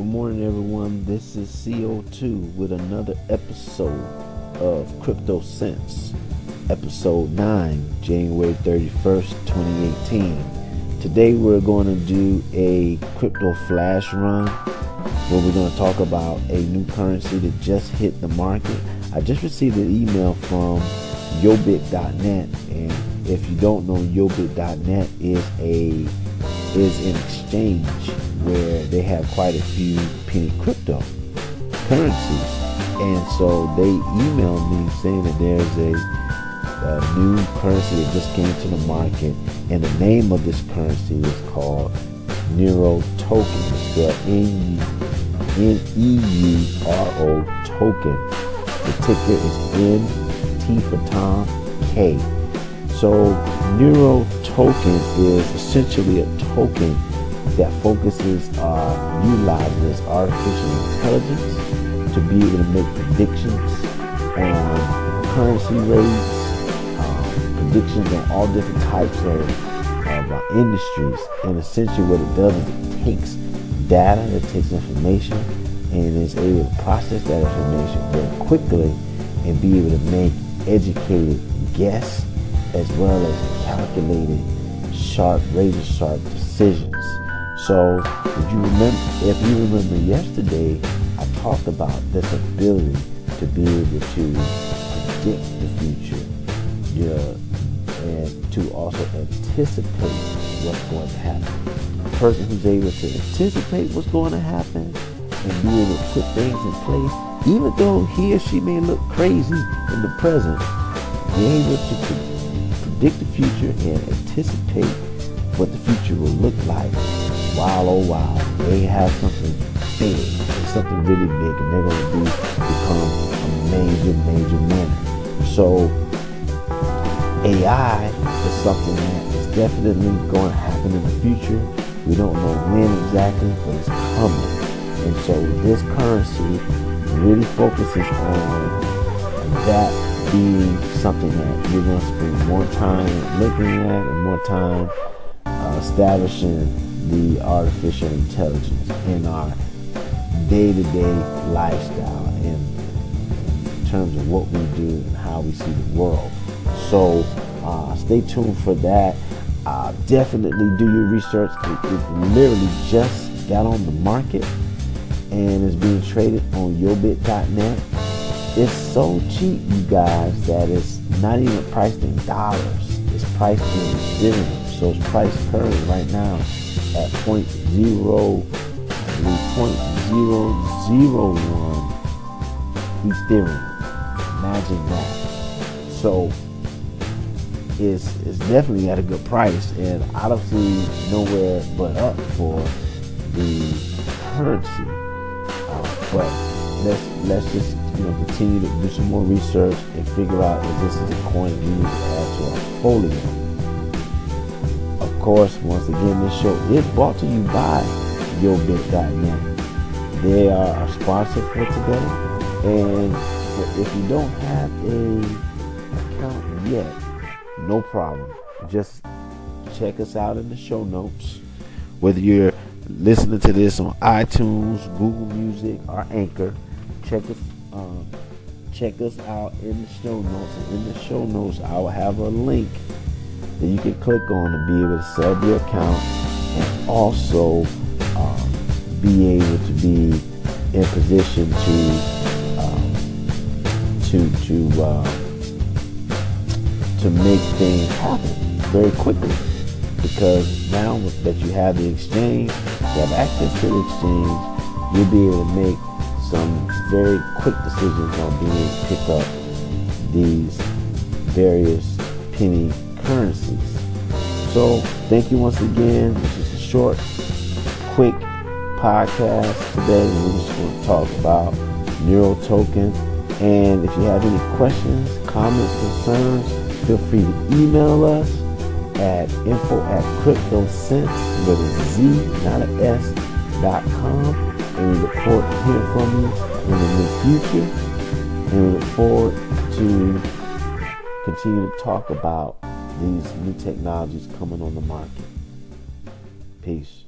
Good morning, everyone. This is CO2 with another episode of Crypto Sense, episode 9, January 31st, 2018. Today, we're going to do a crypto flash run where we're going to talk about a new currency that just hit the market. I just received an email from Yobit.net, and if you don't know, Yobit.net is a is an exchange where they have quite a few penny crypto currencies. And so they emailed me saying that there's a, a new currency that just came to the market, and the name of this currency is called Neuro Token. It's spelled N-E-U-R-O token. The ticker is N T for Tom K. So Neuro Token is essentially a token that focuses on utilizes artificial intelligence to be able to make predictions on currency rates, um, predictions on all different types of, of uh, industries. And essentially, what it does is it takes data, it takes information, and is able to process that information very quickly and be able to make educated guess as well as calculated, sharp, razor sharp decisions. So, if you remember, if you remember yesterday, I talked about this ability to be able to predict the future, yeah, and to also anticipate what's going to happen. A person who's able to anticipate what's going to happen and be able to put things in place, even though he or she may look crazy in the present, be able to predict the future and anticipate what the future will look like. Wow, oh wow, they have something big, something really big, and they're going to be become a major, major winner. So AI is something that is definitely going to happen in the future. We don't know when exactly, but it's coming. And so this currency really focuses on that being something that you're going to spend more time looking at and more time uh, establishing the artificial intelligence in our day-to-day lifestyle in, terms of what we do and how we see the world. So uh, stay tuned for that. Uh, definitely do your research. It, it literally just got on the market and is being traded on yobit.net it's so cheap, you guys, that it's not even priced in dollars. It's priced in Ethereum. So it's priced currently right now at point zero, point zero zero one Ethereum. Imagine that. So it's it's definitely at a good price, and I don't see nowhere but up for the currency. Uh, but let's let's just you know continue to do some more research and figure out if this is a coin we need to add to our portfolio. Of course, once again, this show is brought to you by YoBit.net. They are our sponsor for today, and if you don't have a account yet, no problem. Just check us out in the show notes. Whether you're listening to this on iTunes, Google Music, or Anchor check us um, check us out in the show notes. And in the show notes, I will have a link that you can click on to be able to set up your account and also um, be able to be in position to um, to to uh, to make things happen very quickly. Because now that you have the exchange, you have access to the exchange, you'll be able to make some very quick decisions on being able to pick up these various penny currencies. So thank you once again. This is a short, quick podcast today. We're just going to talk about Neuro Token. And if you have any questions, comments, concerns, feel free to email us at info at cryptosense with a Z, not an S, dot com and we look forward to hearing from you in the near future. And we look forward to continue to talk about these new technologies coming on the market. Peace.